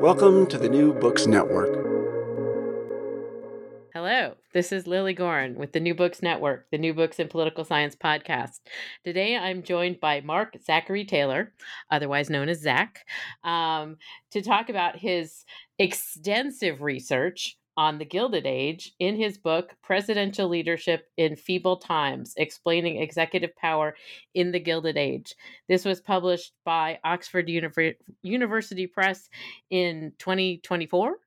Welcome to the New Books Network. Hello, this is Lily Goren with the New Books Network, the New Books in Political Science podcast. Today I'm joined by Mark Zachary Taylor, otherwise known as Zak, um, to talk about his extensive research on the Gilded Age in his book, Presidential Leadership in Feeble Times Explaining Executive Power in the Gilded Age. This was published by Oxford Univer- University Press in 2024,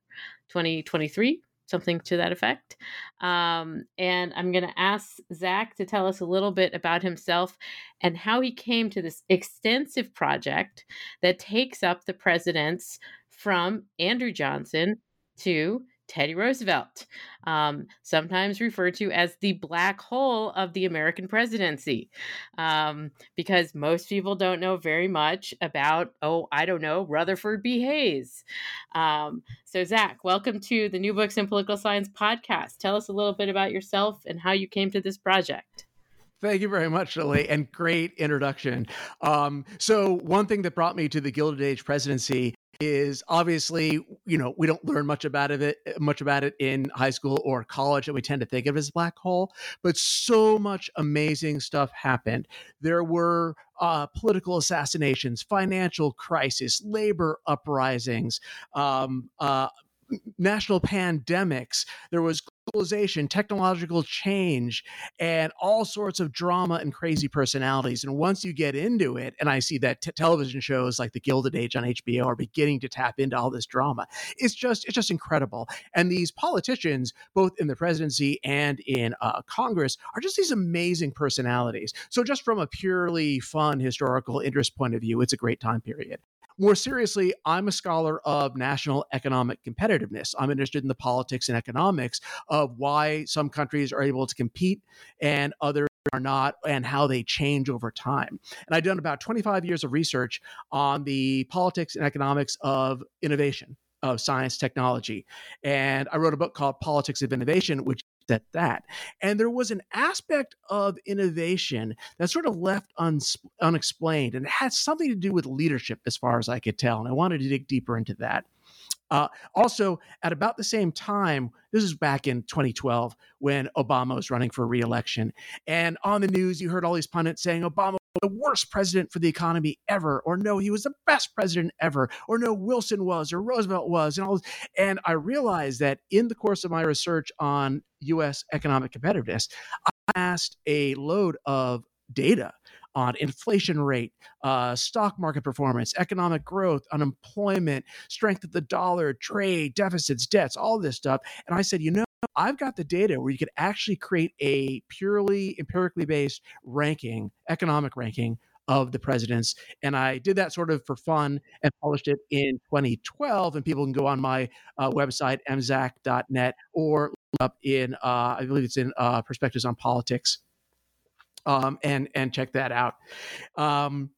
2023 something to that effect. Um, and I'm going to ask Zak to tell us a little bit about himself and how he came to this extensive project that takes up the presidents from Andrew Johnson to Teddy Roosevelt, um, sometimes referred to as the black hole of the American presidency, um, because most people don't know very much about, oh, I don't know, Rutherford B. Hayes. Um, so, Zak, welcome to the New Books in Political Science podcast. Tell us a little bit about yourself and how you came to this project. Thank you very much, Lily, and great introduction. Um, so, one thing that brought me to the Gilded Age presidency is obviously you know we don't learn much about it much about it in high school or college and we tend to think of as a black hole but so much amazing stuff happened. There were uh, political assassinations financial crisis labor uprisings um, uh, national pandemics. There was globalization, technological change, and all sorts of drama and crazy personalities. And once you get into it, and I see that t- television shows like The Gilded Age on HBO are beginning to tap into all this drama, it's just it's just incredible. And these politicians, both in the presidency and in uh, Congress, are just these amazing personalities. So just from a purely fun historical interest point of view, it's a great time period. More seriously, I'm a scholar of national economic competitiveness. I'm interested in the politics and economics of why some countries are able to compete and others are not and how they change over time. And I've done about 25 years of research on the politics and economics of innovation, of science technology. And I wrote a book called Politics of Innovation, which at that. And there was an aspect of innovation that sort of left uns- unexplained and it had something to do with leadership, as far as I could tell. And I wanted to dig deeper into that. Uh, also, at about the same time, this is back in 2012 when Obama was running for reelection. And on the news, you heard all these pundits saying Obama the worst president for the economy ever, or no, he was the best president ever, or no, Wilson was, or Roosevelt was, and all. And I realized that in the course of my research on U.S. economic competitiveness, I asked a load of data on inflation rate, uh, stock market performance, economic growth, unemployment, strength of the dollar, trade, deficits, debts, all this stuff. And I said, you know, I've got the data where you could actually create a purely empirically based ranking, economic ranking of the presidents. And I did that sort of for fun and published it in 2012. And people can go on my uh, website, mzach.net, or up in, uh, I believe it's in uh, Perspectives on Politics um, and and check that out. Um,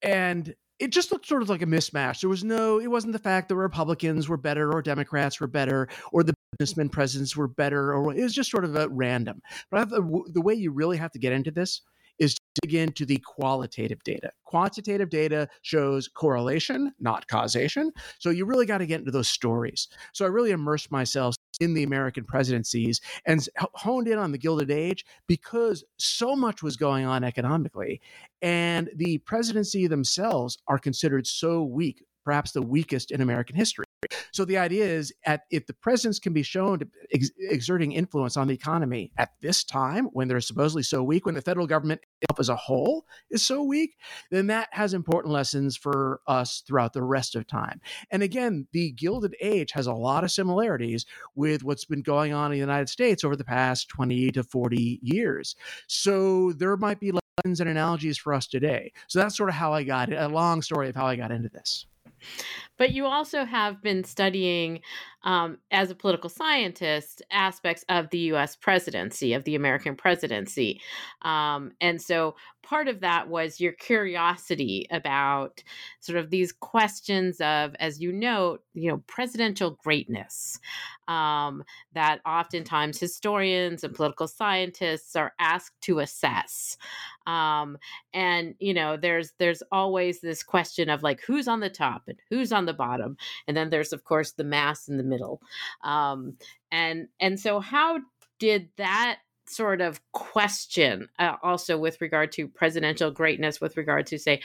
and it just looked sort of like a mismatch. There was no, it wasn't the fact that Republicans were better or Democrats were better or the businessmen presidents were better, or it was just sort of a random. But the, the way you really have to get into this is to dig into the qualitative data. Quantitative data shows correlation, not causation. So you really got to get into those stories. So I really immersed myself in the American presidencies and honed in on the Gilded Age because so much was going on economically. And the presidency themselves are considered so weak, perhaps the weakest in American history. So the idea is, at if the presidents can be shown to ex- exerting influence on the economy at this time, when they're supposedly so weak, when the federal government as a whole is so weak, then that has important lessons for us throughout the rest of time. And again, the Gilded Age has a lot of similarities with what's been going on in the United States over the past 20 to 40 years. So there might be lessons and analogies for us today. So that's sort of how I got it, a long story of how I got into this. But you also have been studying, um, as a political scientist, aspects of the US presidency, of the American presidency. Um, and so part of that was your curiosity about sort of these questions of, as you note, you know, presidential greatness um, that oftentimes historians and political scientists are asked to assess. Um, and you know, there's there's always this question of like who's on the top and who's on the bottom, and then there's of course the mass in the middle. Um, and and so how did that sort of question uh, also with regard to presidential greatness with regard to say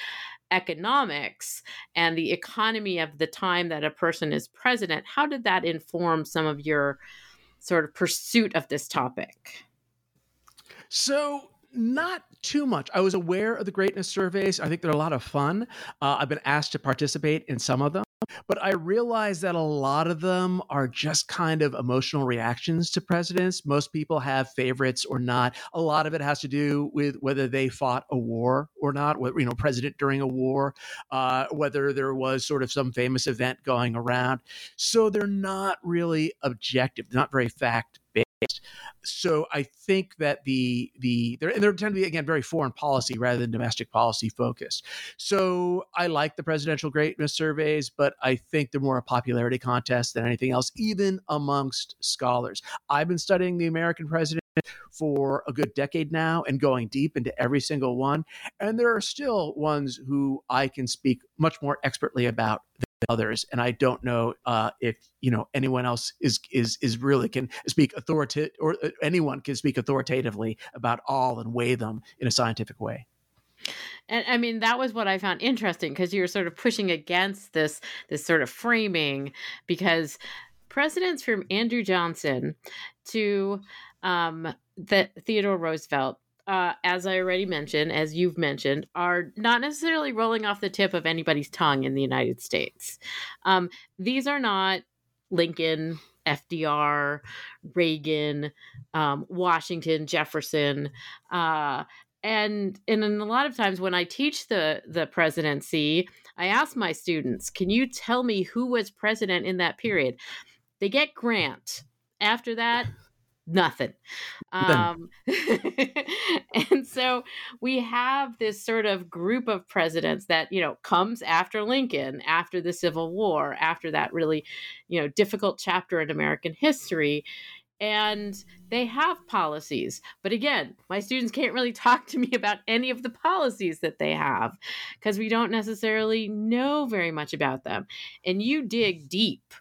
economics and the economy of the time that a person is president how did that inform some of your sort of pursuit of this topic so not too much. I was aware of the greatness surveys. I think they're a lot of fun. Uh, I've been asked to participate in some of them, but I realize that a lot of them are just kind of emotional reactions to presidents. Most people have favorites or not. A lot of it has to do with whether they fought a war or not, whether, you know, president during a war, uh, whether there was sort of some famous event going around. So they're not really objective, not very fact based. So I think that the the there there tend to be again very foreign policy rather than domestic policy focused. So I like the presidential greatness surveys, but I think they're more a popularity contest than anything else, even amongst scholars. I've been studying the American president for a good decade now and going deep into every single one. And there are still ones who I can speak much more expertly about others and i don't know uh, if you know anyone else is is is really can speak authoritative or uh, anyone can speak authoritatively about all and weigh them in a scientific way. And i mean that was what i found interesting because you're sort of pushing against this this sort of framing because presidents from andrew johnson to um, the theodore roosevelt uh, as I already mentioned, as you've mentioned, are not necessarily rolling off the tip of anybody's tongue in the United States. Um, these are not Lincoln, FDR, Reagan, um, Washington, Jefferson. Uh, and, and a lot of times when I teach the the presidency, I ask my students, "Can you tell me who was president in that period?" They get Grant. After that, nothing. Um, and so we have this sort of group of presidents that, you know, comes after Lincoln, after the Civil War, after that really, you know, difficult chapter in American history. And they have policies. But again, my students can't really talk to me about any of the policies that they have because we don't necessarily know very much about them. And you dig deep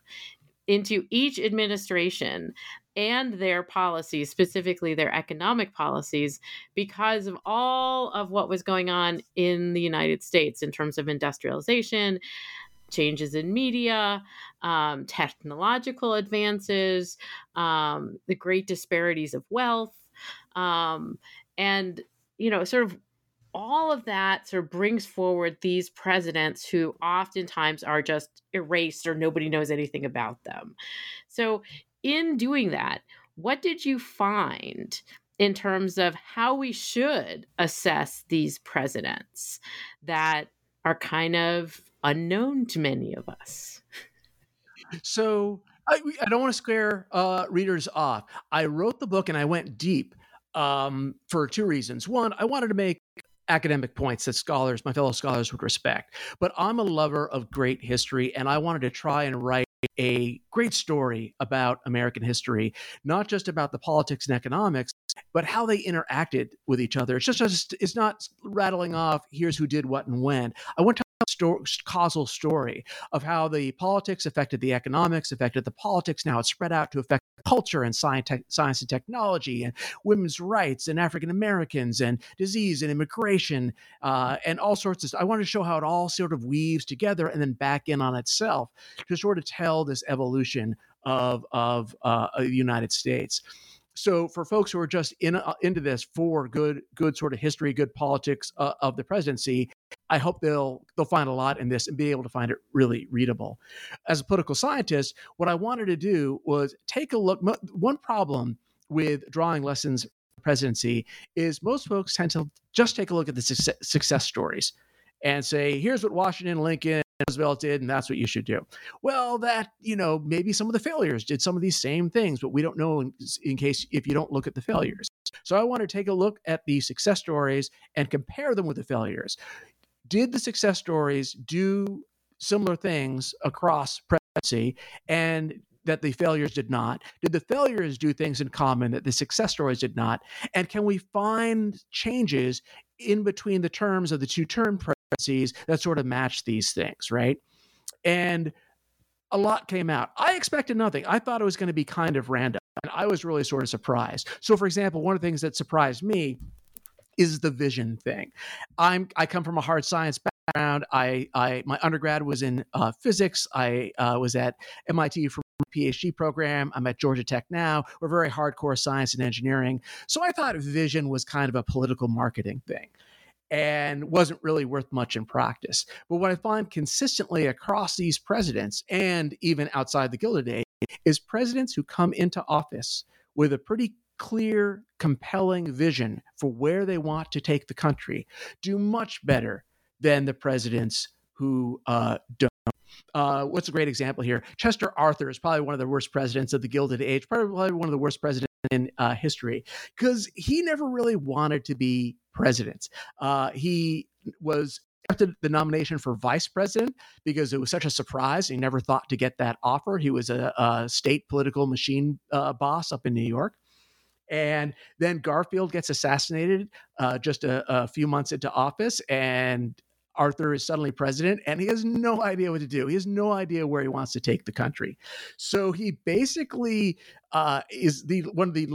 into each administration and their policies, specifically their economic policies, because of all of what was going on in the United States in terms of industrialization, changes in media, um, technological advances, um, the great disparities of wealth, um, and you know, sort of all of that sort of brings forward these presidents who oftentimes are just erased or nobody knows anything about them. So in doing that, what did you find in terms of how we should assess these presidents that are kind of unknown to many of us? So I, I don't want to scare uh, readers off. I wrote the book and I went deep um, for two reasons. One, I wanted to make academic points that scholars, my fellow scholars, would respect. But I'm a lover of great history, and I wanted to try and write a great story about American history, not just about the politics and economics, but how they interacted with each other. It's just, it's not rattling off here's who did what and when. I want to causal story of how the politics affected the economics, affected the politics. Now it's spread out to affect culture and science, te- science and technology and women's rights and African Americans and disease and immigration uh, and all sorts of. I want to show how it all sort of weaves together and then back in on itself to sort of tell this evolution of of uh, the United States so for folks who are just in uh, into this for good good sort of history good politics uh, of the presidency i hope they'll they'll find a lot in this and be able to find it really readable as a political scientist what i wanted to do was take a look one problem with drawing lessons presidency is most folks tend to just take a look at the success, success stories and say here's what washington lincoln Roosevelt did, and that's what you should do. Well, that, you know, maybe some of the failures did some of these same things, but we don't know in, in case if you don't look at the failures. So I want to take a look at the success stories and compare them with the failures. Did the success stories do similar things across presidency and that the failures did not? Did the failures do things in common that the success stories did not? And can we find changes in between the terms of the two term presidencies that sort of match these things, right? And a lot came out. I expected nothing. I thought it was going to be kind of random. And I was really sort of surprised. So, for example, one of the things that surprised me is the vision thing. I'm I come from a hard science background. I I my undergrad was in uh, physics. I uh, was at MIT for PhD program. I'm at Georgia Tech now. We're very hardcore science and engineering. So I thought vision was kind of a political marketing thing and wasn't really worth much in practice. But what I find consistently across these presidents and even outside the Gilded Age is presidents who come into office with a pretty clear, compelling vision for where they want to take the country do much better than the presidents who uh, don't. Uh, what's a great example here? Chester Arthur is probably one of the worst presidents of the Gilded Age, probably one of the worst presidents in uh, history because he never really wanted to be president. Uh, he was accepted the nomination for vice president because it was such a surprise. He never thought to get that offer. He was a, a state political machine uh, boss up in New York. And then Garfield gets assassinated uh, just a, a, few months into office, and Arthur is suddenly president and he has no idea what to do. He has no idea where he wants to take the country. So he basically uh, is the one of the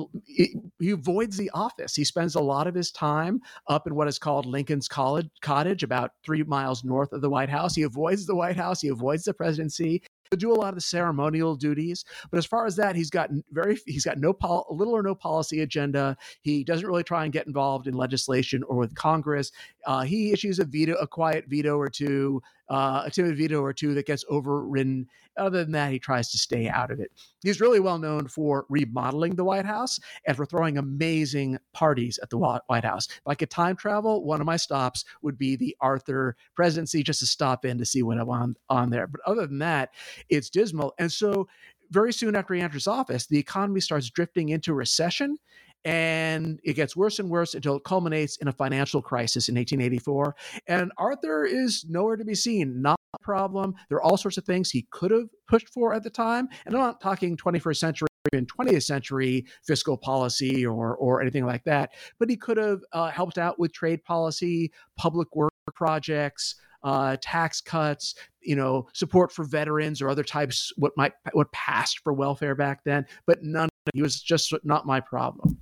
he avoids the office. He spends a lot of his time up in what is called Lincoln's College Cottage, about three miles north of the White House. He avoids the White House. He avoids the presidency to do a lot of the ceremonial duties. But as far as that, he's got very he's got no pol- little or no policy agenda. He doesn't really try and get involved in legislation or with Congress. Uh, he issues a veto, a quiet veto or two, uh, a timid veto or two that gets overridden. Other than that, he tries to stay out of it. He's really well known for remodeling the White House and for throwing amazing parties at the White House. If I could time travel, one of my stops would be the Arthur presidency just to stop in to see what I'm on, on there. But other than that, it's dismal. And so very soon after he enters office, the economy starts drifting into recession and it gets worse and worse until it culminates in a financial crisis in 1884. And Arthur is nowhere to be seen. Not a problem. There are all sorts of things he could have pushed for at the time. And I'm not talking 21st century in 20th century fiscal policy or or anything like that. But he could have uh, helped out with trade policy, public work projects, uh, tax cuts, you know, support for veterans or other types what might what passed for welfare back then. But none. He was just not my problem.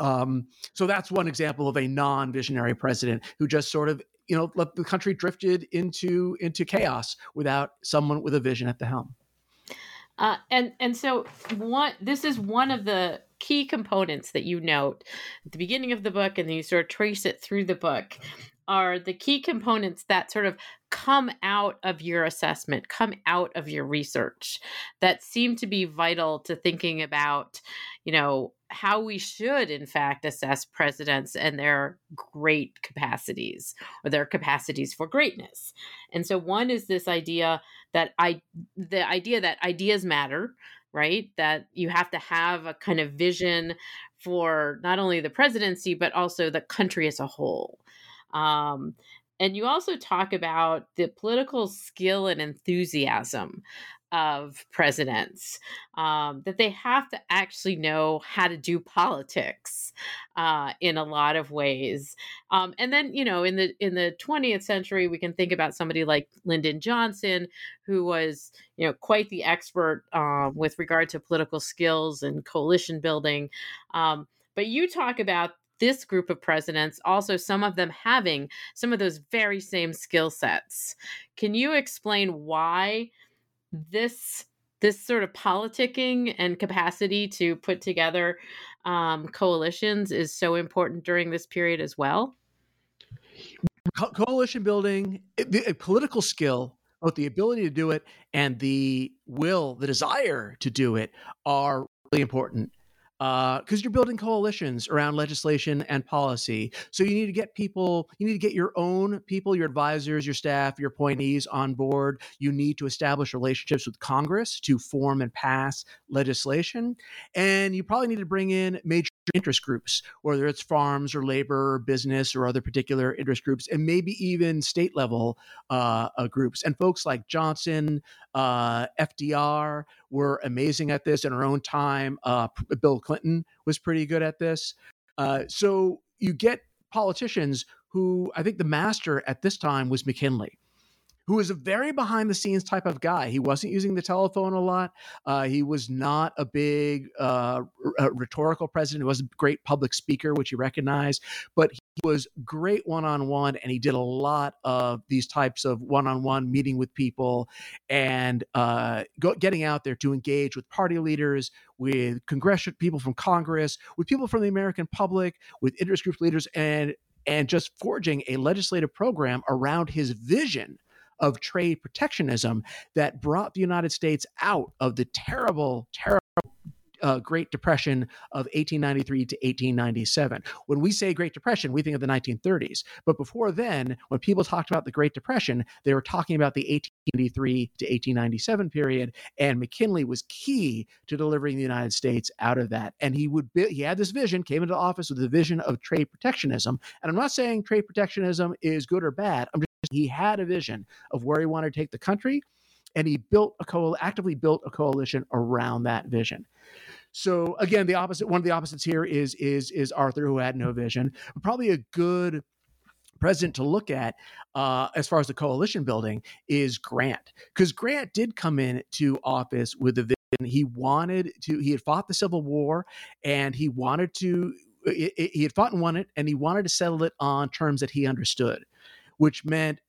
Um, so that's one example of a non-visionary president who just sort of you know let the country drifted into into chaos without someone with a vision at the helm. Uh, and and so one this is one of the key components that you note at the beginning of the book, and then you sort of trace it through the book are the key components that sort of come out of your assessment, come out of your research that seem to be vital to thinking about, you know, how we should in fact assess presidents and their great capacities or their capacities for greatness. And so one is this idea that I the idea that ideas matter, right? That you have to have a kind of vision for not only the presidency but also the country as a whole. Um, and you also talk about the political skill and enthusiasm of presidents um, that they have to actually know how to do politics uh, in a lot of ways um, and then you know in the in the 20th century we can think about somebody like lyndon johnson who was you know quite the expert uh, with regard to political skills and coalition building um, but you talk about this group of presidents, also some of them having some of those very same skill sets. Can you explain why this this sort of politicking and capacity to put together um, coalitions is so important during this period as well? Co- coalition building, eh, the, eh, political skill, both the ability to do it and the will, the desire to do it, are really important because uh, you're building coalitions around legislation and policy. So you need to get people, you need to get your own people, your advisors, your staff, your appointees on board. You need to establish relationships with Congress to form and pass legislation. And you probably need to bring in major interest groups, whether it's farms or labor or business or other particular interest groups, and maybe even state level uh, uh, groups. And folks like Johnson, uh, FDR were amazing at this in our own time. Uh, Bill Clinton was pretty good at this. Uh, so you get politicians who I think the master at this time was McKinley who was a very behind the scenes type of guy. He wasn't using the telephone a lot. Uh, he was not a big uh, rhetorical president. He was a great public speaker, which you recognize, but he was great one on one, and he did a lot of these types of one on one meeting with people and uh, go, getting out there to engage with party leaders, with congressional people from Congress, with people from the American public, with interest group leaders, and and just forging a legislative program around his vision of trade protectionism that brought the United States out of the terrible, terrible uh, Great Depression of 1893 to 1897. When we say Great Depression, we think of the 1930s. But before then, when people talked about the Great Depression, they were talking about the 1883 to 1897 period. And McKinley was key to delivering the United States out of that. And he would be, he had this vision, came into office with the vision of trade protectionism. And I'm not saying trade protectionism is good or bad. I'm he had a vision of where he wanted to take the country, and he built a co- actively built a coalition around that vision. So again, the opposite one of the opposites here is is is Arthur, who had no vision. Probably a good president to look at uh, as far as the coalition building is Grant, because Grant did come in to office with a vision. He wanted to. He had fought the Civil War, and he wanted to. He had fought and won it, and he wanted to settle it on terms that he understood which meant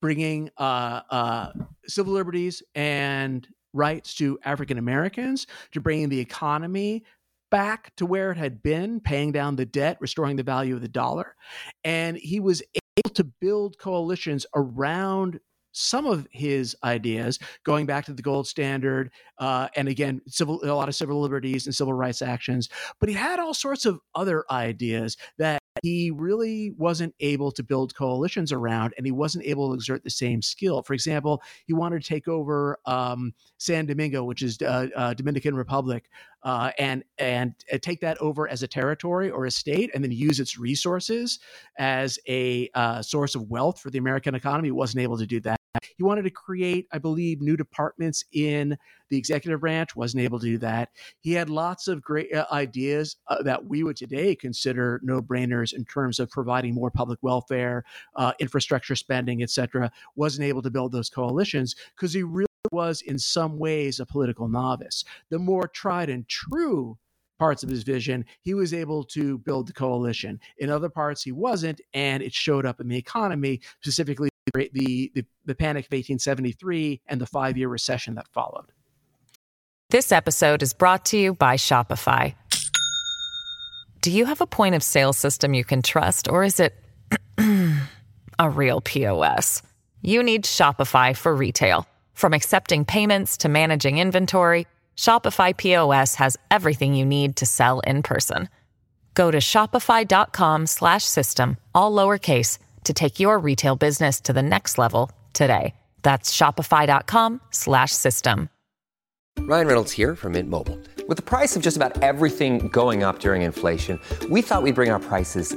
bringing uh, uh, civil liberties and rights to African Americans, to bringing the economy back to where it had been, paying down the debt, restoring the value of the dollar. And he was able to build coalitions around some of his ideas, going back to the gold standard, uh, and again, civil a lot of civil liberties and civil rights actions. But he had all sorts of other ideas that he really wasn't able to build coalitions around and he wasn't able to exert the same skill. For example, he wanted to take over um, San Domingo, which is uh, uh, Dominican Republic, uh, and and uh, take that over as a territory or a state, and then use its resources as a uh, source of wealth for the American economy. Wasn't able to do that. He wanted to create, I believe, new departments in the executive branch, wasn't able to do that. He had lots of great uh, ideas uh, that we would today consider no brainers in terms of providing more public welfare, uh, infrastructure spending, etc. Wasn't able to build those coalitions because he really was, in some ways, a political novice. The more tried and true parts of his vision, he was able to build the coalition. In other parts, he wasn't, and it showed up in the economy, specifically the, the, the panic of 1873 and the five year recession that followed. This episode is brought to you by Shopify. Do you have a point of sale system you can trust, or is it a real POS? You need Shopify for retail. From accepting payments to managing inventory, Shopify POS has everything you need to sell in person. Go to shopify.com/system all lowercase to take your retail business to the next level today. That's shopify.com slash system. Ryan Reynolds here from Mint Mobile. With the price of just about everything going up during inflation, we thought we'd bring our prices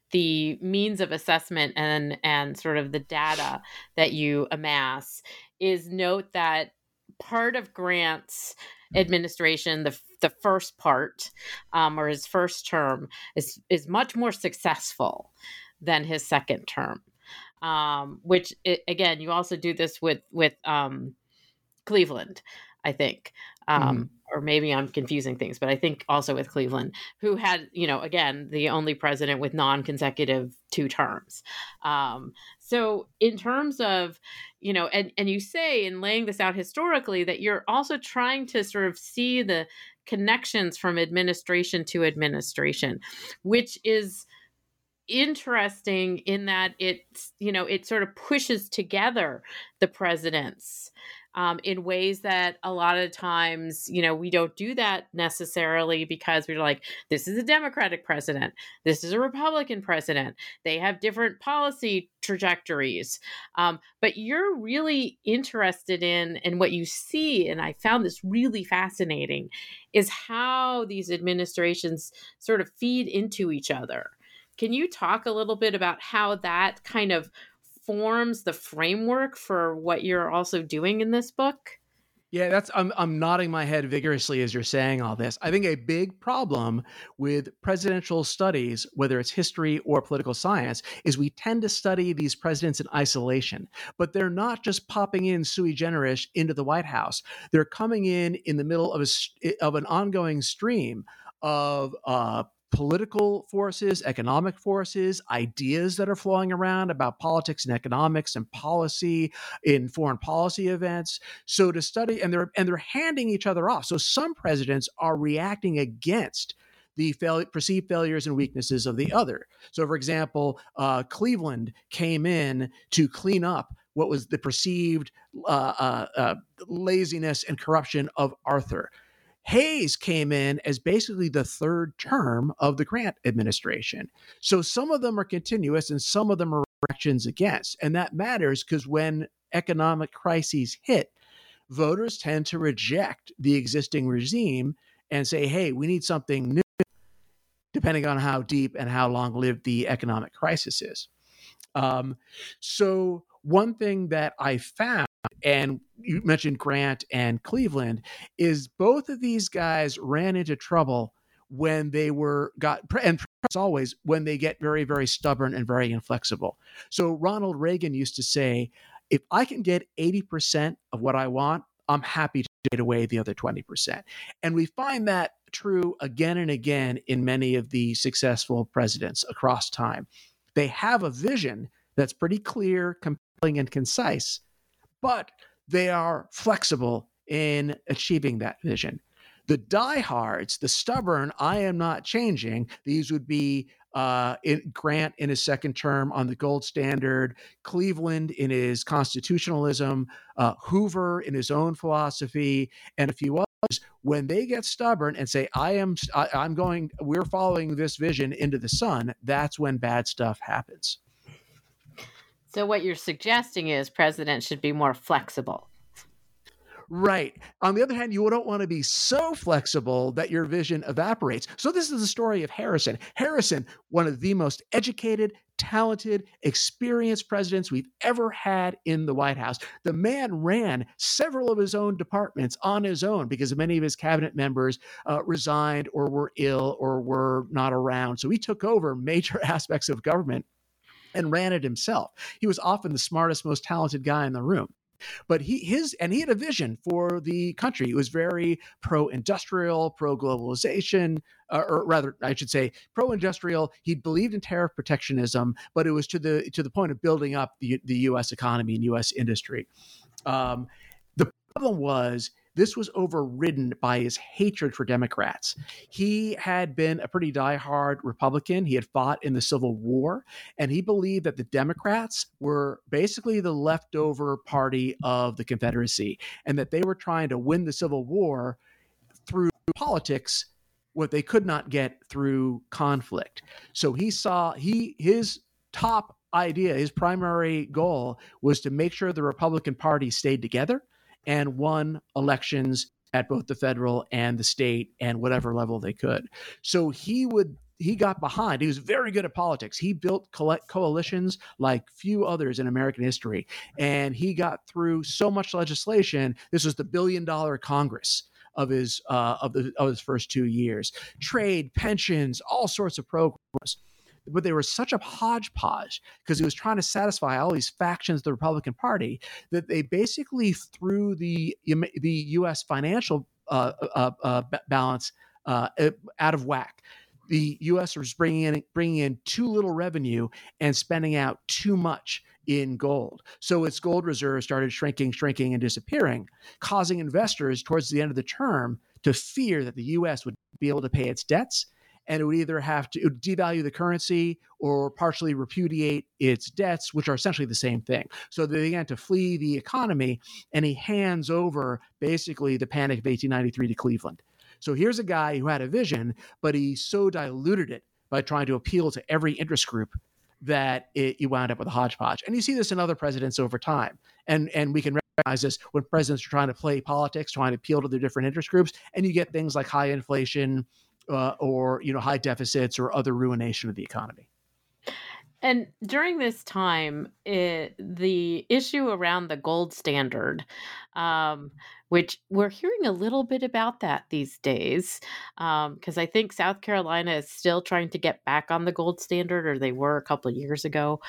the means of assessment and and sort of the data that you amass is note that part of Grant's administration, the the first part, um, or his first term, is is much more successful than his second term. Um, which it, again, you also do this with with um, Cleveland, I think. Um, Or maybe I'm confusing things, but I think also with Cleveland, who had, you know, again, the only president with non consecutive two terms. Um, so, in terms of, you know, and, and you say in laying this out historically that you're also trying to sort of see the connections from administration to administration, which is interesting in that it's you know it sort of pushes together the presidents um, in ways that a lot of times you know we don't do that necessarily because we're like this is a democratic president. This is a republican president. They have different policy trajectories. Um, but you're really interested in and what you see and i found this really fascinating is how these administrations sort of feed into each other. Can you talk a little bit about how that kind of forms the framework for what you're also doing in this book? Yeah, that's I'm I'm nodding my head vigorously as you're saying all this. I think a big problem with presidential studies, whether it's history or political science, is we tend to study these presidents in isolation. But they're not just popping in sui generis into the White House. They're coming in in the middle of a of an ongoing stream of uh, political forces, economic forces, ideas that are flowing around about politics and economics and policy in foreign policy events. So to study and they're and they're handing each other off. So some presidents are reacting against the fail, perceived failures and weaknesses of the other. So, for example, uh, Cleveland came in to clean up what was the perceived uh, uh, uh laziness and corruption of Arthur. Hayes came in as basically the third term of the Grant administration. So some of them are continuous and some of them are reactions against. And that matters because when economic crises hit, voters tend to reject the existing regime and say, hey, we need something new, depending on how deep and how long lived the economic crisis is. Um, so, one thing that I found and you mentioned Grant and Cleveland, is both of these guys ran into trouble when they were got and as always when they get very very stubborn and very inflexible. So Ronald Reagan used to say, if I can get 80% of what I want, I'm happy to take away the other 20%. And we find that true again and again in many of the successful presidents across time. They have a vision that's pretty clear, compelling, and concise but they are flexible in achieving that vision. The diehards, the stubborn, I am not changing. These would be uh, in, Grant in his second term on the gold standard, Cleveland in his constitutionalism, uh, Hoover in his own philosophy, and a few others. When they get stubborn and say, "I am, I, I'm going, we're following this vision into the sun," that's when bad stuff happens. So what you're suggesting is presidents should be more flexible. Right. On the other hand, you don't want to be so flexible that your vision evaporates. So, this is the story of Harrison. Harrison, one of the most educated, talented, experienced presidents we've ever had in the White House. The man ran several of his own departments on his own because many of his cabinet members uh, resigned or were ill or were not around. So, he took over major aspects of government and ran it himself. He was often the smartest, most talented guy in the room. But he his and he had a vision for the country. He was very pro-industrial, pro-globalization, uh, or rather, I should say, pro-industrial. He believed in tariff protectionism, but it was to the to the point of building up the the U.S. economy and U.S. industry. Um, the problem was this was overridden by his hatred for Democrats. He had been a pretty diehard Republican. He had fought in the Civil War, and he believed that the Democrats were basically the leftover party of the Confederacy and that they were trying to win the Civil War through politics what they could not get through conflict. So he saw he his top idea, his primary goal was to make sure the Republican Party stayed together and won elections at both the federal and the state and whatever level they could. So he would he got behind. He was very good at politics. He built coalitions like few others in American history, and he got through so much legislation. This was the billion dollar Congress of his uh, of the of his first two years. Trade, pensions, all sorts of programs but they were such a hodgepodge because he was trying to satisfy all these factions of the Republican Party that they basically threw the the U.S. financial uh, uh, uh, balance uh, out of whack. The U.S. was bringing in bringing in too little revenue and spending out too much in gold. So its gold reserves started shrinking, shrinking, and disappearing, causing investors towards the end of the term to fear that the U.S. would be able to pay its debts and it would either have to devalue the currency or partially repudiate its debts, which are essentially the same thing. So they began to flee the economy, and he hands over basically the panic of 1893 to Cleveland. So here's a guy who had a vision, but he so diluted it by trying to appeal to every interest group that it, you wound up with a hodgepodge. And you see this in other presidents over time. And, and we can recognize this when presidents are trying to play politics, trying to appeal to their different interest groups, and you get things like high inflation, uh, or you know high deficits or other ruination of the economy. And during this time, it, the issue around the gold standard, um, which we're hearing a little bit about that these days, because um, I think South Carolina is still trying to get back on the gold standard, or they were a couple of years ago.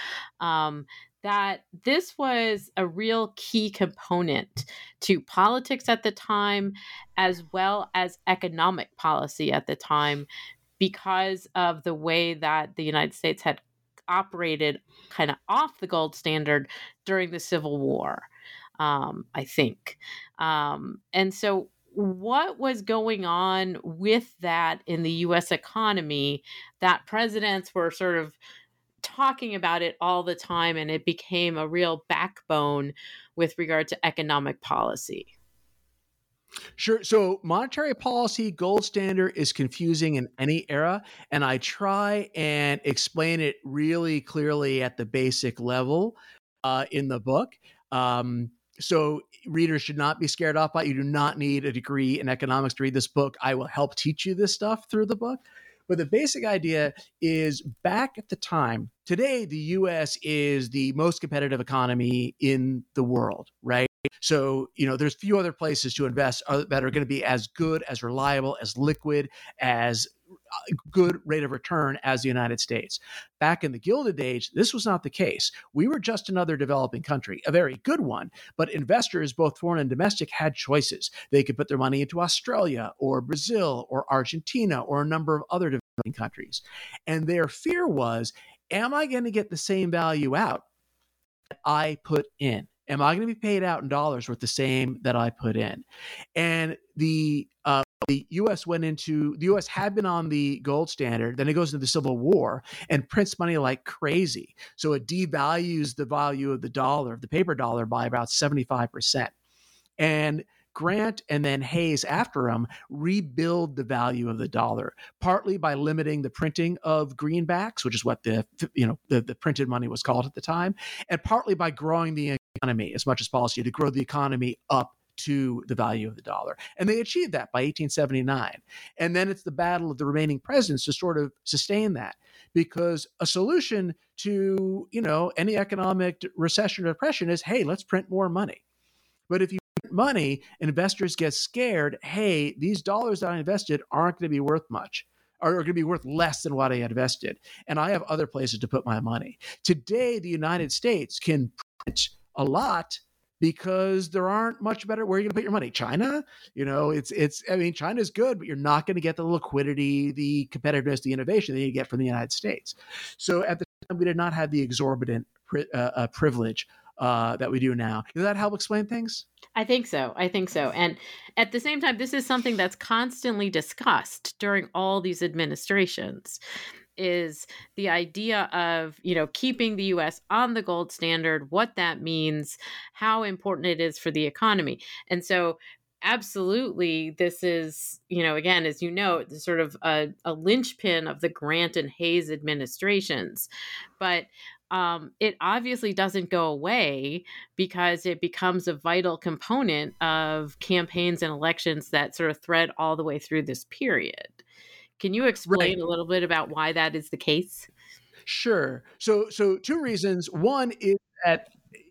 Um, that this was a real key component to politics at the time, as well as economic policy at the time, because of the way that the United States had operated kind of off the gold standard during the Civil War, um, I think. Um, and so, what was going on with that in the US economy that presidents were sort of talking about it all the time and it became a real backbone with regard to economic policy. Sure. So, monetary policy gold standard is confusing in any era. And I try and explain it really clearly at the basic level uh, in the book. Um, so, readers should not be scared off by it. You do not need a degree in economics to read this book. I will help teach you this stuff through the book. But the basic idea is back at the time, today, the US is the most competitive economy in the world, right? So, you know, there's few other places to invest uh, that are going to be as good, as reliable, as liquid, as uh, good rate of return as the United States. Back in the Gilded Age, this was not the case. We were just another developing country, a very good one, but investors, both foreign and domestic, had choices. They could put their money into Australia or Brazil or Argentina or a number of other countries. And their fear was am I going to get the same value out that I put in? Am I going to be paid out in dollars worth the same that I put in? And the uh, the U.S. went into the U.S. had been on the gold standard. Then it goes into the Civil War and prints money like crazy. So it devalues the value of the dollar, of the paper dollar, by about seventy five percent. And Grant and then Hayes after him rebuild the value of the dollar, partly by limiting the printing of greenbacks, which is what the you know the, the printed money was called at the time, and partly by growing the economy as much as possible to grow the economy up to the value of the dollar. And they achieved that by 1879. And then it's the battle of the remaining presidents to sort of sustain that because a solution to, you know, any economic recession or depression is, hey, let's print more money. But if you money, investors get scared, hey, these dollars that I invested aren't going to be worth much or are going to be worth less than what I invested. And I have other places to put my money. Today, the United States can print a lot because there aren't much better where are you going to put your money china you know it's it's i mean china's good but you're not going to get the liquidity the competitiveness the innovation that you get from the united states so at the time we did not have the exorbitant uh, uh, privilege uh, that we do now. Does that help explain things? I think so. I think so. And at the same time, this is something that's constantly discussed during all these administrations is the idea of you know keeping the US on the gold standard what that means how important it is for the economy and so absolutely this is you know again as you know sort of a, a linchpin of the grant and hayes administrations but um, it obviously doesn't go away because it becomes a vital component of campaigns and elections that sort of thread all the way through this period. Can you explain right. a little bit about why that is the case? Sure. So so two reasons. One is that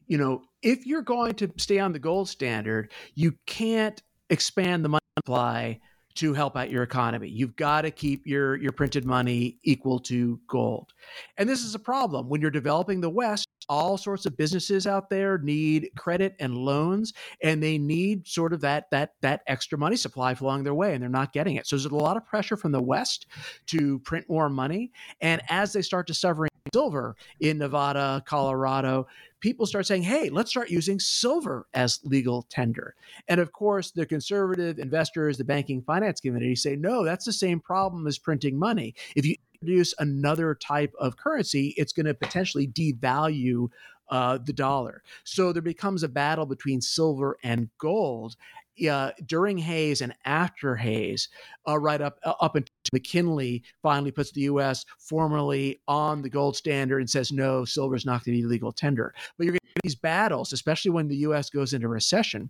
you know, if you're going to stay on the gold standard, you can't expand the money supply to help out your economy. You've got to keep your your printed money equal to gold. And this is a problem when you're developing the West. All sorts of businesses out there need credit and loans, and they need sort of that that that extra money supply flowing their way, and they're not getting it. So there's a lot of pressure from the West to print more money. And as they start discovering silver in Nevada, Colorado, people start saying, hey, let's start using silver as legal tender. And of course, the conservative investors, the banking finance community say, no, that's the same problem as printing money. If you introduce another type of currency, it's going to potentially devalue uh, the dollar. So there becomes a battle between silver and gold uh, during Hayes and after Hayes, uh, right up uh, up until McKinley finally puts the U.S. formally on the gold standard and says no, silver is not going to be legal tender. But you're going to these battles, especially when the U.S. goes into recession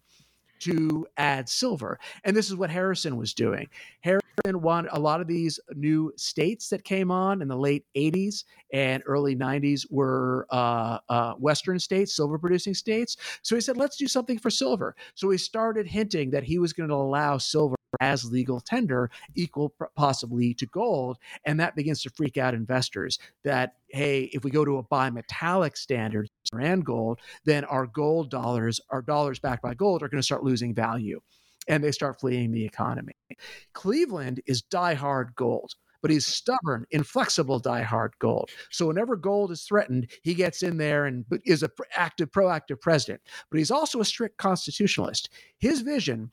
to add silver. And this is what Harrison was doing. Harrison wanted a lot of these new states that came on in the late 80s and early 90s were uh, uh, Western states, silver producing states. So he said, let's do something for silver. So he started hinting that he was going to allow silver as legal tender equal possibly to gold and that begins to freak out investors that hey if we go to a bimetallic standard and gold then our gold dollars our dollars backed by gold are going to start losing value and they start fleeing the economy cleveland is die-hard gold but he's stubborn, inflexible, die-hard gold. So whenever gold is threatened, he gets in there and is a active, proactive president. But he's also a strict constitutionalist. His vision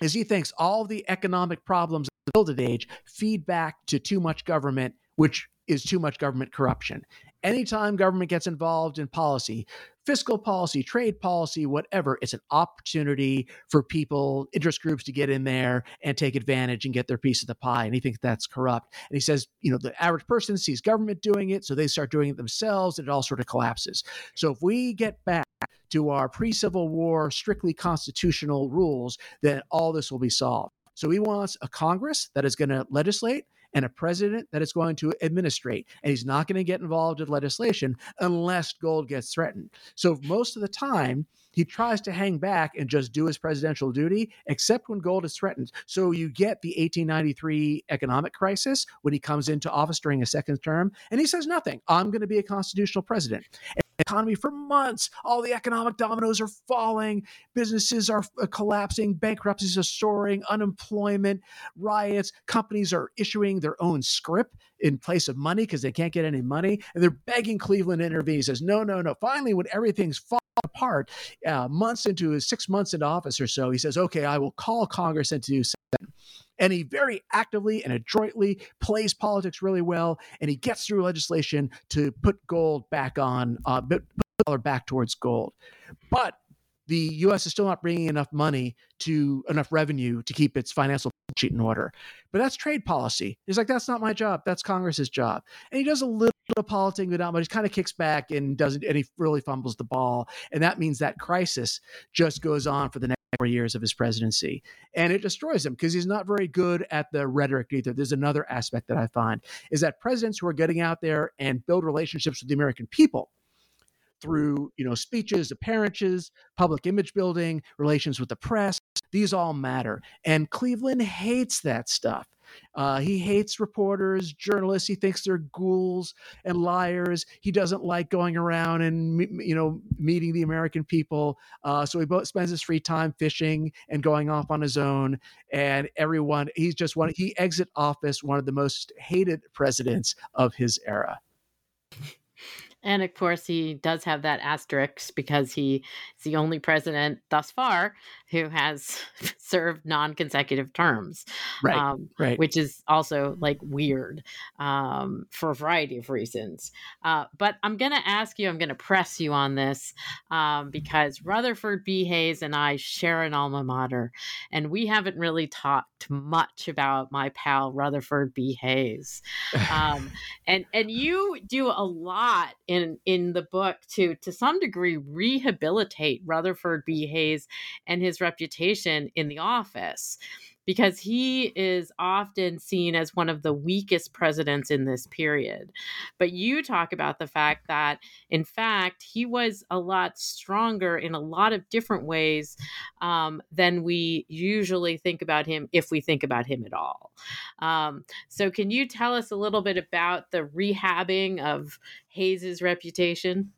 is he thinks all the economic problems of the Gilded Age feed back to too much government, which is too much government corruption. Anytime government gets involved in policy, fiscal policy, trade policy, whatever, it's an opportunity for people, interest groups to get in there and take advantage and get their piece of the pie. And he thinks that's corrupt. And he says, you know, the average person sees government doing it, so they start doing it themselves, and it all sort of collapses. So if we get back to our pre Civil War, strictly constitutional rules, then all this will be solved. So he wants a Congress that is going to legislate and a president that is going to administrate. And he's not going to get involved in legislation unless gold gets threatened. So most of the time, he tries to hang back and just do his presidential duty, except when gold is threatened. So you get the 1893 economic crisis when he comes into office during a second term, and he says nothing. I'm going to be a constitutional president economy for months. All the economic dominoes are falling, businesses are uh, collapsing, bankruptcies are soaring, unemployment, riots, companies are issuing their own scrip in place of money because they can't get any money. And they're begging Cleveland to intervene. He says, no, no, no. Finally, when everything's falling apart, uh, months into his six months into office or so, he says, okay, I will call Congress into do something and he very actively and adroitly plays politics really well and he gets through legislation to put gold back on uh, put dollar back towards gold. But the us is still not bringing enough money to enough revenue to keep its financial sheet in order. But that's trade policy. He's like that's not my job. That's congress's job. And he does a little bit of politics but not much he kind of kicks back and doesn't and he really fumbles the ball. And that means that crisis just goes on for the next four years of his presidency. And it destroys him because he's not very good at the rhetoric either. There's another aspect that I find is that presidents who are getting out there and build relationships with the American people through, you know, speeches, appearances, public image building, relations with the press, these all matter. And Cleveland hates that stuff. Uh, he hates reporters, journalists. He thinks they're ghouls and liars. He doesn't like going around and you know meeting the American people. Uh, so he both spends his free time fishing and going off on his own. And everyone, he's just one. He exit office one of the most hated presidents of his era. And of course, he does have that asterisk because he is the only president thus far who has served non-consecutive terms, right? Um, right. Which is also like weird um, for a variety of reasons. Uh, but I'm going to ask you. I'm going to press you on this um, because Rutherford B. Hayes and I share an alma mater, and we haven't really talked much about my pal Rutherford B. Hayes. Um, and and you do a lot in in the book to to some degree rehabilitate Rutherford B. Hayes and his reputation in the office because he is often seen as one of the weakest presidents in this period. But you talk about the fact that, in fact, he was a lot stronger in a lot of different ways um, than we usually think about him, if we think about him at all. Um, so, can you tell us a little bit about the rehabbing of Hayes's reputation?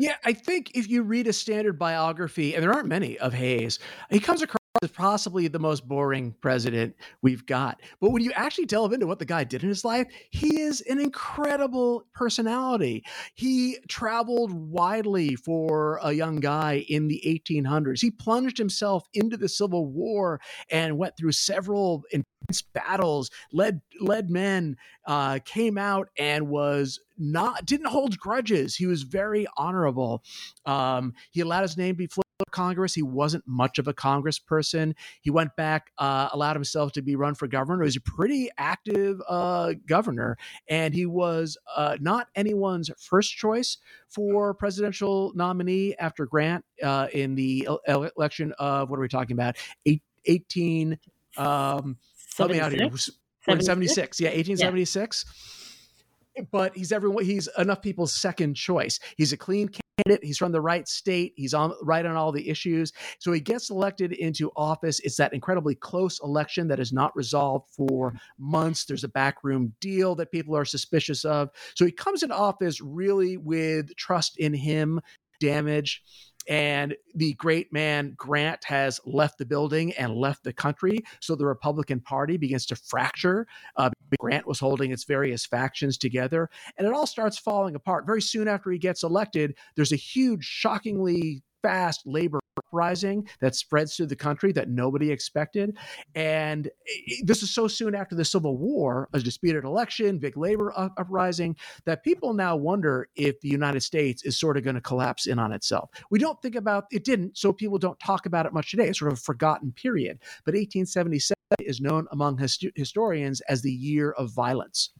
Yeah, I think if you read a standard biography, and there aren't many of Hayes, he comes across is possibly the most boring president we've got. But when you actually delve into what the guy did in his life, he is an incredible personality. He traveled widely for a young guy in the 1800s. He plunged himself into the Civil War and went through several intense battles, led led men, uh, came out and was not didn't hold grudges. He was very honorable. Um, he allowed his name to be Congress. He wasn't much of a Congress person. He went back, uh, allowed himself to be run for governor. He was a pretty active uh, governor, and he was uh, not anyone's first choice for presidential nominee after Grant uh, in the election of what are we talking about? Eight, 18. Um, help me out here. 76. Yeah, 1876. Yeah. But he's everyone. He's enough people's second choice. He's a clean candidate. He's from the right state. He's on right on all the issues. So he gets elected into office. It's that incredibly close election that is not resolved for months. There's a backroom deal that people are suspicious of. So he comes into office really with trust in him, damage and the great man Grant has left the building and left the country. So the Republican Party begins to fracture. Uh, Grant was holding its various factions together, and it all starts falling apart. Very soon after he gets elected, there's a huge, shockingly fast labor uprising that spreads through the country that nobody expected. And this is so soon after the Civil War, a disputed election, big labor uprising, that people now wonder if the United States is sort of going to collapse in on itself. We don't think about it didn't, so people don't talk about it much today. It's sort of a forgotten period. But 1877 is known among hist- historians as the year of violence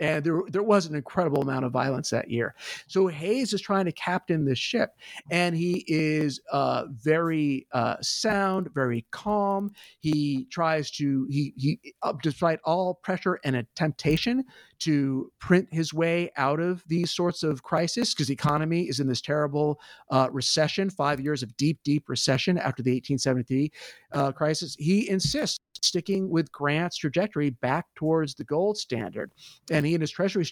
and there there was an incredible amount of violence that year. So Hayes is trying to captain this ship, and he is uh, very uh, sound, very calm. He tries to he he uh, despite all pressure and a temptation to print his way out of these sorts of crises because the economy is in this terrible uh, recession, five years of deep, deep recession after the 1873 uh, crisis. He insists sticking with Grant's trajectory back towards the gold standard. And he and his Treasury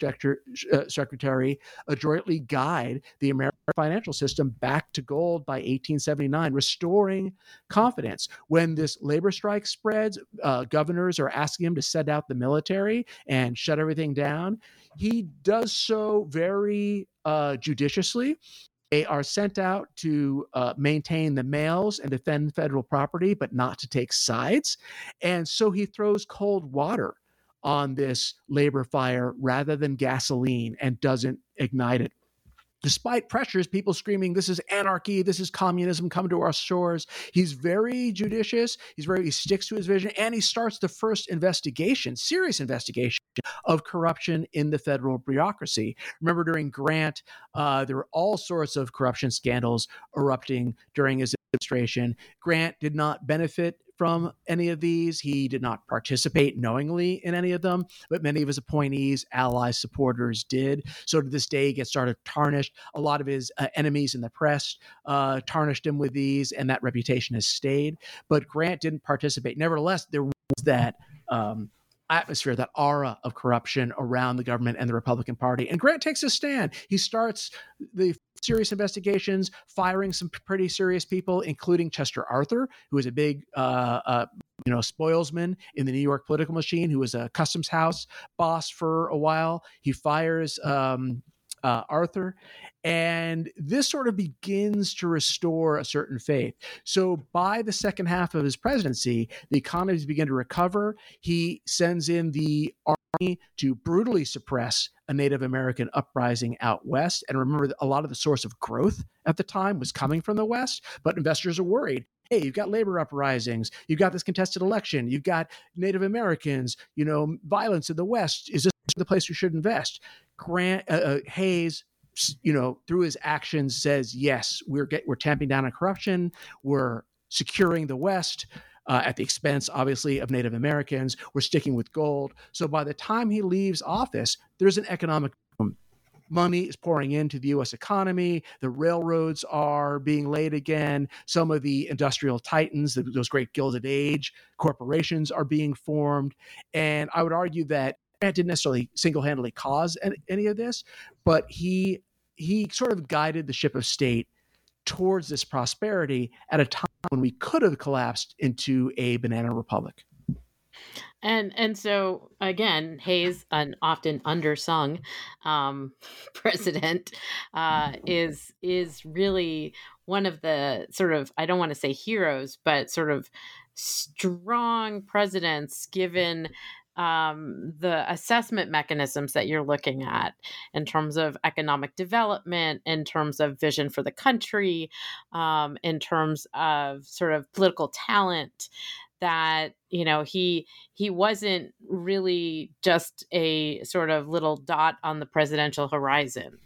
uh, Secretary adroitly guide the American financial system back to gold by 1879, restoring confidence. When this labor strike spreads, uh, governors are asking him to send out the military and shut everything down. He does so very uh, judiciously. They are sent out to uh, maintain the mails and defend federal property, but not to take sides. And so he throws cold water on this labor fire rather than gasoline and doesn't ignite it despite pressures, people screaming, "This is anarchy! This is communism! Come to our shores!" He's very judicious. He's very he sticks to his vision, and he starts the first investigation, serious investigation of corruption in the federal bureaucracy. Remember, during Grant, uh, there were all sorts of corruption scandals erupting during his administration. Grant did not benefit from any of these. He did not participate knowingly in any of them, but many of his appointees, allies, supporters did. So to this day, he gets started tarnished. A lot of his uh, enemies in the press uh, tarnished him with these, and that reputation has stayed. But Grant didn't participate. Nevertheless, there was that. Um, atmosphere, that aura of corruption around the government and the Republican Party. And Grant takes a stand. He starts the serious investigations, firing some pretty serious people, including Chester Arthur, who was a big, uh, uh, you know, spoilsman in the New York political machine, who was a customs house boss for a while. He fires. Um, uh, Arthur. And this sort of begins to restore a certain faith. So by the second half of his presidency, the economies begin to recover. He sends in the army to brutally suppress a Native American uprising out west. And remember, a lot of the source of growth at the time was coming from the West, but investors are worried. Hey, you've got labor uprisings, you've got this contested election, you've got Native Americans, you know, violence in the West. Is this the place we should invest? Grant uh, uh, Hayes you know, through his actions says, yes, we're get, we're tamping down on corruption, we're securing the West. Uh, at the expense, obviously, of Native Americans. We're sticking with gold. So by the time he leaves office, there's an economic money is pouring into the US economy. The railroads are being laid again. Some of the industrial titans, those great Gilded Age corporations, are being formed. And I would argue that Grant didn't necessarily single handedly cause any of this, but he he sort of guided the ship of state towards this prosperity at a time when we could have collapsed into a banana republic. And and so again, Hayes, an often undersung um, president, uh, is is really one of the sort of I don't want to say heroes, but sort of strong presidents given um, the assessment mechanisms that you're looking at in terms of economic development, in terms of vision for the country, um, in terms of sort of political talent that you know he he wasn't really just a sort of little dot on the presidential horizon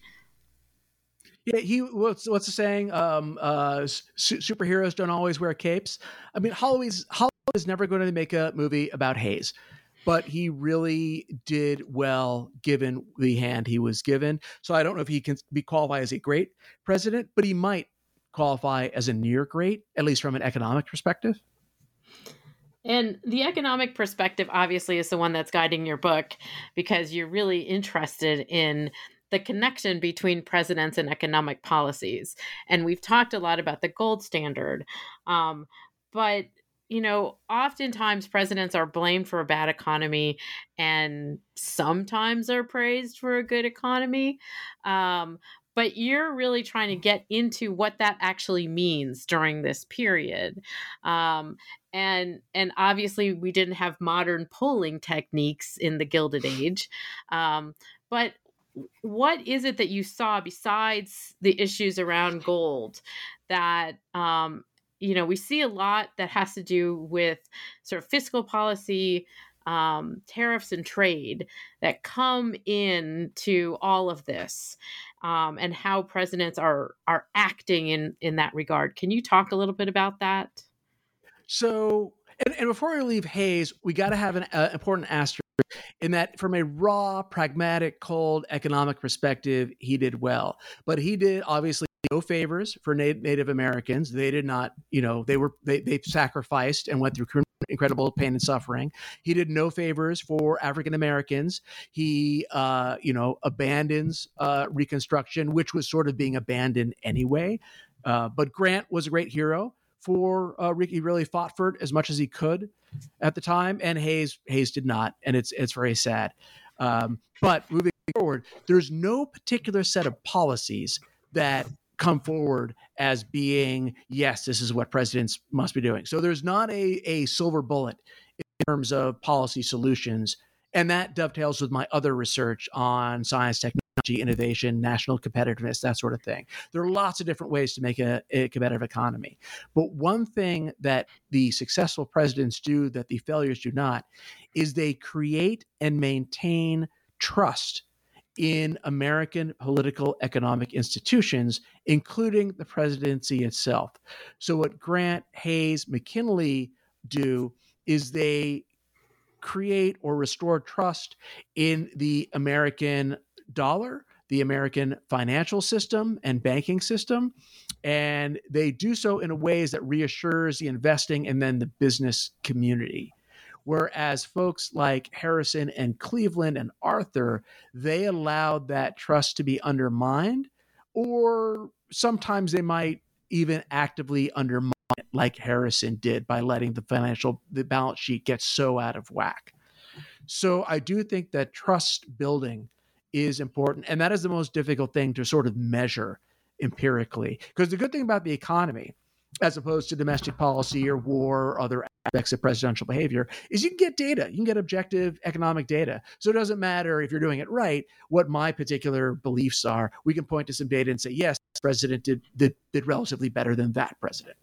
yeah, he what's what's the saying? Um, uh, su- superheroes don't always wear capes. I mean, Hollywood is never going to make a movie about Hayes but he really did well given the hand he was given. So I don't know if he can be qualified as a great president, but he might qualify as a near great, at least from an economic perspective. And the economic perspective, obviously, is the one that's guiding your book because you're really interested in the connection between presidents and economic policies. And we've talked a lot about the gold standard. Um, but you know, oftentimes presidents are blamed for a bad economy and sometimes are praised for a good economy. Um, but you're really trying to get into what that actually means during this period. Um, and and obviously we didn't have modern polling techniques in the Gilded Age. Um, but what is it that you saw besides the issues around gold that um, you know, we see a lot that has to do with sort of fiscal policy, um, tariffs, and trade that come in to all of this, um, and how presidents are are acting in in that regard. Can you talk a little bit about that? So, and, and before we leave Hayes, we got to have an uh, important asterisk in that from a raw, pragmatic, cold economic perspective, he did well. But he did obviously no favors for Native Americans. They did not, you know, they were they they sacrificed and went through incredible pain and suffering. He did no favors for African Americans. He, uh, you know, abandons uh, Reconstruction, which was sort of being abandoned anyway. Uh, but Grant was a great hero for uh, Ricky. Really fought for it as much as he could at the time, and Hayes Hayes did not, and it's it's very sad. Um, but moving forward, there's no particular set of policies that come forward as being yes this is what presidents must be doing. So there's not a, a silver bullet in terms of policy solutions and that dovetails with my other research on science technology innovation national competitiveness that sort of thing. There are lots of different ways to make a, a competitive economy. But one thing that the successful presidents do that the failures do not is they create and maintain trust in American political economic institutions, including the presidency itself. So, what Grant, Hayes, McKinley do is they create or restore trust in the American dollar, the American financial system and banking system. And they do so in ways that reassures the investing and then the business community. Whereas folks like Harrison and Cleveland and Arthur, they allowed that trust to be undermined, or sometimes they might even actively undermine it, like Harrison did by letting the financial the balance sheet get so out of whack. So I do think that trust building is important. And that is the most difficult thing to sort of measure empirically. Because the good thing about the economy, as opposed to domestic policy or war or other aspects of presidential behavior, is you can get data. You can get objective economic data. So it doesn't matter if you're doing it right, what my particular beliefs are. We can point to some data and say, yes, president did, did, did relatively better than that president.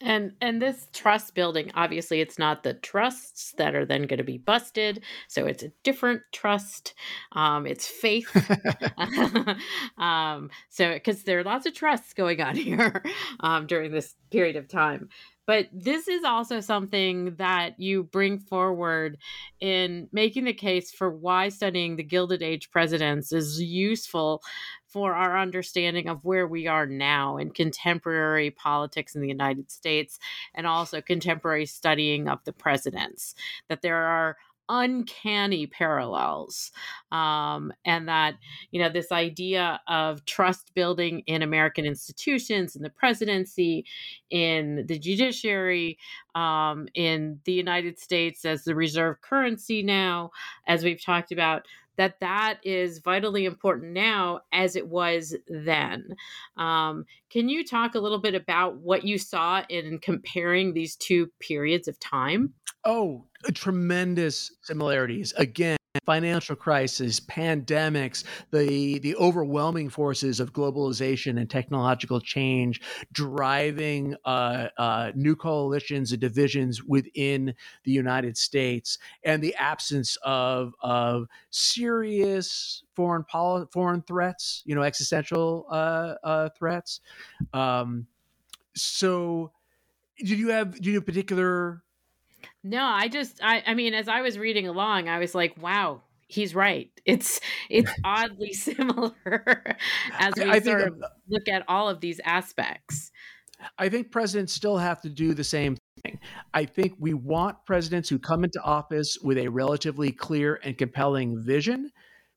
And and this trust building, obviously, it's not the trusts that are then going to be busted. So it's a different trust. Um, it's faith. um, so because there are lots of trusts going on here um, during this period of time. But this is also something that you bring forward in making the case for why studying the Gilded Age presidents is useful for our understanding of where we are now in contemporary politics in the United States and also contemporary studying of the presidents. That there are uncanny parallels um, and that you know this idea of trust building in american institutions in the presidency in the judiciary um, in the united states as the reserve currency now as we've talked about that that is vitally important now as it was then. Um, can you talk a little bit about what you saw in comparing these two periods of time? Oh, tremendous similarities. Again, financial crisis, pandemics, the the overwhelming forces of globalization and technological change driving uh, uh, new coalitions and divisions within the United States, and the absence of of serious foreign poli- foreign threats, you know, existential uh, uh threats. Um, so, did you have did you have particular no, I just I I mean as I was reading along, I was like, wow, he's right. It's it's oddly similar as we I sort of look at all of these aspects. I think presidents still have to do the same thing. I think we want presidents who come into office with a relatively clear and compelling vision,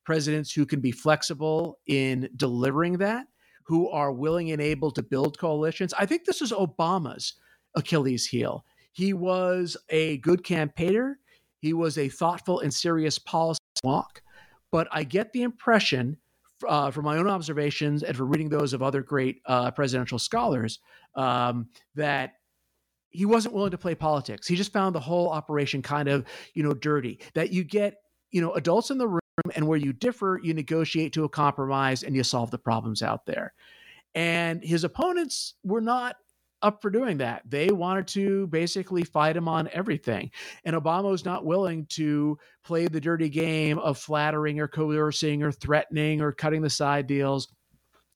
presidents who can be flexible in delivering that, who are willing and able to build coalitions. I think this is Obama's Achilles heel. He was a good campaigner. He was a thoughtful and serious policy walk. But I get the impression uh, from my own observations and from reading those of other great uh, presidential scholars um, that he wasn't willing to play politics. He just found the whole operation kind of, you know, dirty. That you get, you know, adults in the room, and where you differ, you negotiate to a compromise and you solve the problems out there. And his opponents were not up for doing that. They wanted to basically fight him on everything. And Obama was not willing to play the dirty game of flattering or coercing or threatening or cutting the side deals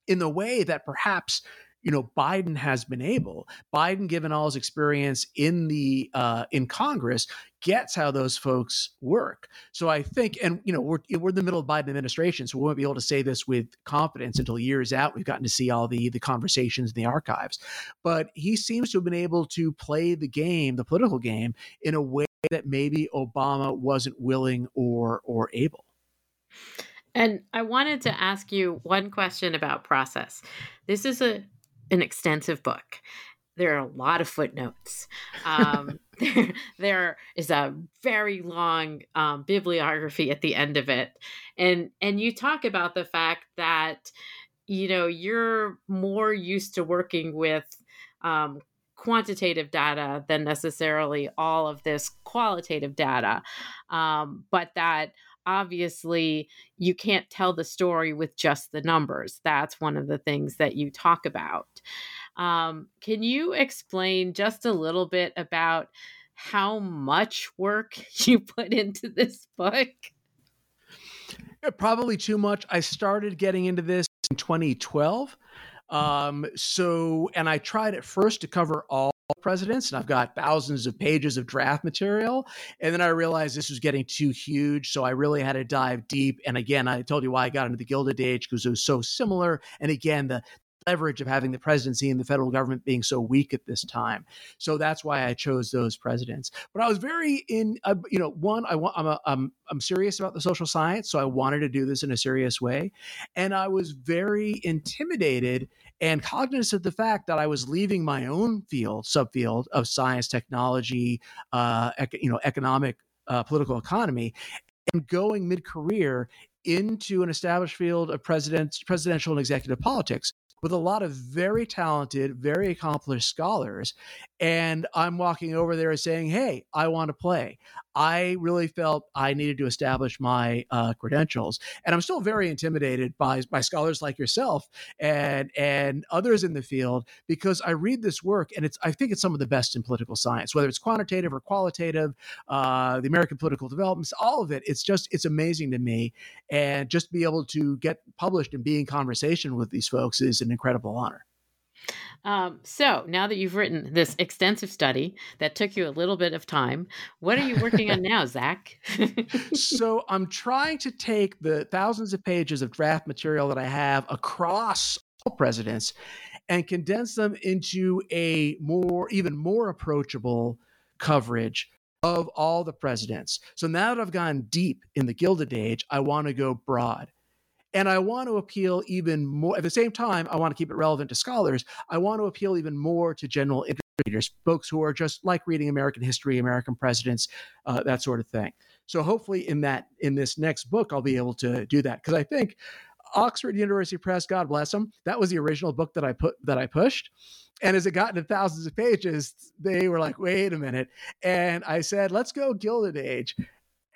in the way that perhaps you know Biden has been able. Biden, given all his experience in the uh, in Congress, gets how those folks work. So I think, and you know, we're we're in the middle of Biden administration, so we won't be able to say this with confidence until years out. We've gotten to see all the the conversations in the archives, but he seems to have been able to play the game, the political game, in a way that maybe Obama wasn't willing or or able. And I wanted to ask you one question about process. This is a an extensive book. There are a lot of footnotes. Um, there, there is a very long um, bibliography at the end of it, and and you talk about the fact that you know you're more used to working with um, quantitative data than necessarily all of this qualitative data, um, but that obviously you can't tell the story with just the numbers. That's one of the things that you talk about. Um, can you explain just a little bit about how much work you put into this book? Probably too much. I started getting into this in 2012. Um, so, and I tried at first to cover all presidents and I've got thousands of pages of draft material. And then I realized this was getting too huge. So I really had to dive deep. And again, I told you why I got into the Gilded Age because it was so similar. And again, the leverage of having the presidency and the federal government being so weak at this time. So that's why I chose those presidents. But I was very in, uh, you know, one, I want, I'm, a, I'm, I'm serious about the social science, so I wanted to do this in a serious way, and I was very intimidated and cognizant of the fact that I was leaving my own field, subfield of science, technology, uh, ec- you know, economic, uh, political economy, and going mid career into an established field of president, presidential and executive politics with a lot of very talented, very accomplished scholars. And I'm walking over there saying, Hey, I want to play. I really felt I needed to establish my uh, credentials, and I'm still very intimidated by by scholars like yourself and and others in the field because I read this work and it's I think it's some of the best in political science, whether it's quantitative or qualitative, uh, the American political developments, all of it. It's just it's amazing to me, and just be able to get published and be in conversation with these folks is an incredible honor. Um, so now that you've written this extensive study that took you a little bit of time, what are you working on now, Zak? so I'm trying to take the thousands of pages of draft material that I have across all presidents and condense them into a more, even more approachable coverage of all the presidents. So now that I've gone deep in the Gilded Age, I want to go broad. And I want to appeal even more. At the same time, I want to keep it relevant to scholars. I want to appeal even more to general readers, folks who are just like reading American history, American presidents, uh, that sort of thing. So hopefully, in that in this next book, I'll be able to do that because I think Oxford University Press, God bless them, that was the original book that I put that I pushed. And as it got into thousands of pages, they were like, wait a minute. And I said, let's go Gilded Age.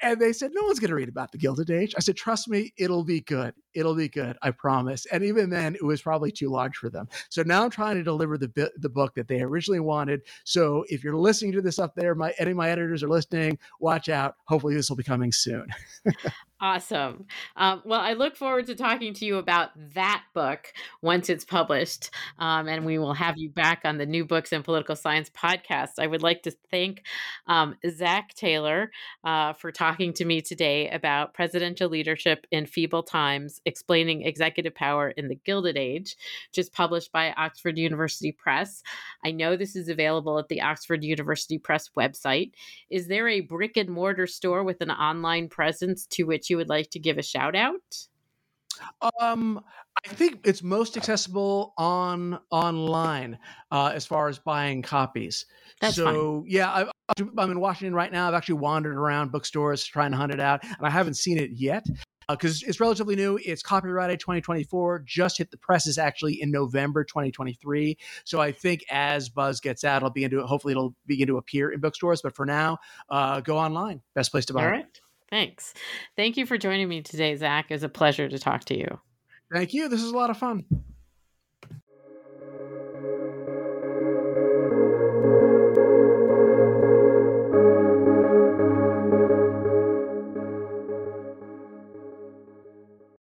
And they said, no one's going to read about the Gilded Age. I said, trust me, it'll be good. It'll be good. I promise. And even then, it was probably too large for them. So now I'm trying to deliver the, the book that they originally wanted. So if you're listening to this up there, my, any of my editors are listening, watch out. Hopefully, this will be coming soon. Awesome. Um, well, I look forward to talking to you about that book once it's published. Um, and we will have you back on the New Books in Political Science podcast. I would like to thank um, Zak Taylor uh, for talking to me today about presidential leadership in feeble times, explaining executive power in the Gilded Age, just published by Oxford University Press. I know this is available at the Oxford University Press website. Is there a brick and mortar store with an online presence to which you would like to give a shout out? Um, I think it's most accessible on online uh, as far as buying copies. That's so fine. yeah, I, I'm in Washington right now. I've actually wandered around bookstores trying to hunt it out, and I haven't seen it yet because uh, it's relatively new. It's copyrighted 2024, just hit the presses actually in November 2023. So I think as Buzz gets out, it'll begin to hopefully it'll begin to appear in bookstores. But for now, uh, go online. Best place to buy All right. it. Thanks. Thank you for joining me today, Zak. It was a pleasure to talk to you. Thank you. This is a lot of fun.